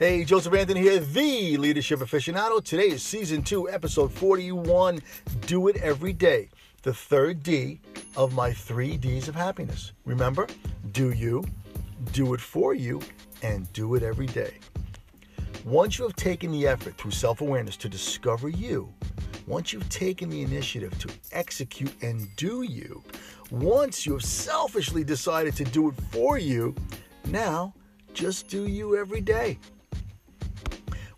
Hey, Joseph Anthony here, the leadership aficionado. Today is season two, episode 41 Do It Every Day, the third D of my three D's of happiness. Remember, do you, do it for you, and do it every day. Once you have taken the effort through self awareness to discover you, once you've taken the initiative to execute and do you, once you have selfishly decided to do it for you, now just do you every day.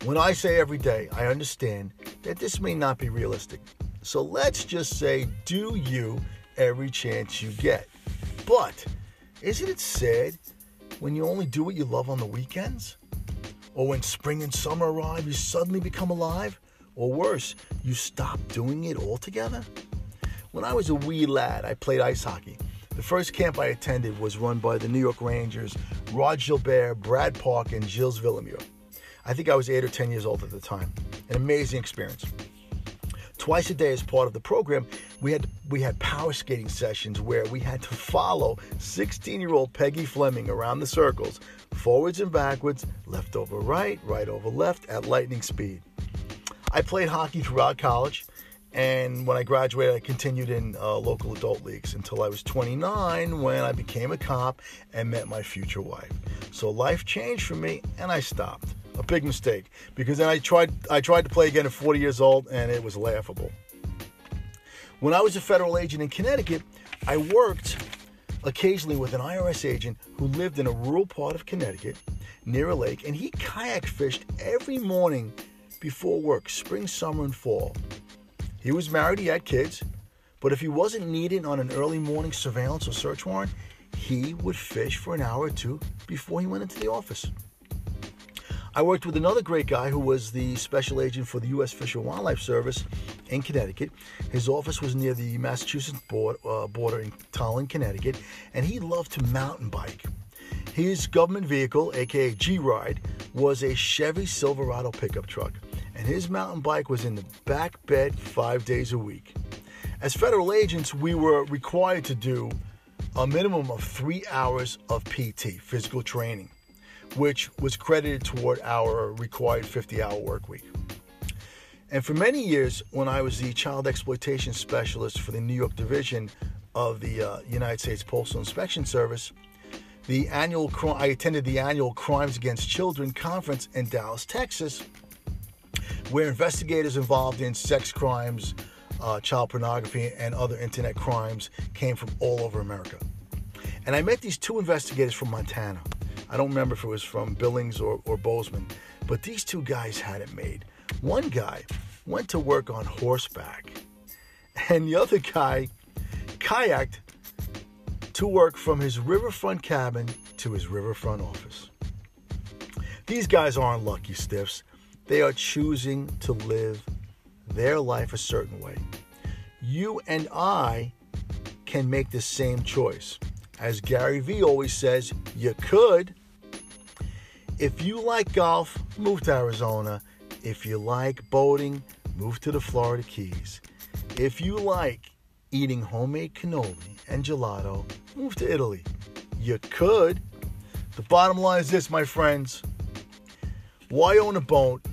When I say every day, I understand that this may not be realistic. So let's just say do you every chance you get. But isn't it sad when you only do what you love on the weekends? Or when spring and summer arrive, you suddenly become alive? Or worse, you stop doing it altogether? When I was a wee lad, I played ice hockey. The first camp I attended was run by the New York Rangers, Rod Gilbert, Brad Park, and Gilles Villemure. I think I was eight or 10 years old at the time. An amazing experience. Twice a day, as part of the program, we had we had power skating sessions where we had to follow 16-year-old Peggy Fleming around the circles, forwards and backwards, left over right, right over left at lightning speed. I played hockey throughout college, and when I graduated, I continued in uh, local adult leagues until I was 29 when I became a cop and met my future wife. So life changed for me, and I stopped a big mistake because then I tried I tried to play again at 40 years old and it was laughable. When I was a federal agent in Connecticut, I worked occasionally with an IRS agent who lived in a rural part of Connecticut near a lake and he kayak fished every morning before work, spring, summer and fall. He was married, he had kids, but if he wasn't needed on an early morning surveillance or search warrant, he would fish for an hour or two before he went into the office. I worked with another great guy who was the special agent for the U.S. Fish and Wildlife Service in Connecticut. His office was near the Massachusetts uh, border in Tolland, Connecticut, and he loved to mountain bike. His government vehicle, aka G Ride, was a Chevy Silverado pickup truck, and his mountain bike was in the back bed five days a week. As federal agents, we were required to do a minimum of three hours of PT, physical training which was credited toward our required 50 hour work week. And for many years, when I was the child exploitation specialist for the New York division of the uh, United States Postal Inspection Service, the annual I attended the annual Crimes Against Children conference in Dallas, Texas, where investigators involved in sex crimes, uh, child pornography, and other internet crimes came from all over America. And I met these two investigators from Montana. I don't remember if it was from Billings or, or Bozeman, but these two guys had it made. One guy went to work on horseback, and the other guy kayaked to work from his riverfront cabin to his riverfront office. These guys aren't lucky stiffs. They are choosing to live their life a certain way. You and I can make the same choice. As Gary Vee always says, you could, if you like golf, move to Arizona. If you like boating, move to the Florida Keys. If you like eating homemade cannoli and gelato, move to Italy. You could. The bottom line is this, my friends. Why own a boat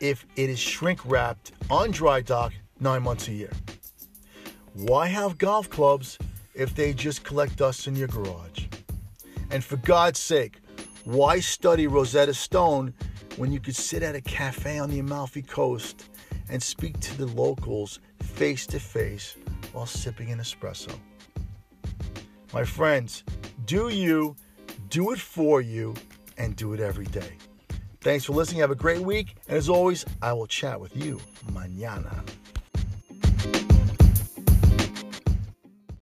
if it is shrink wrapped on dry dock nine months a year? Why have golf clubs if they just collect dust in your garage? And for God's sake, why study Rosetta Stone when you could sit at a cafe on the Amalfi Coast and speak to the locals face to face while sipping an espresso? My friends, do you, do it for you, and do it every day. Thanks for listening. Have a great week. And as always, I will chat with you mañana.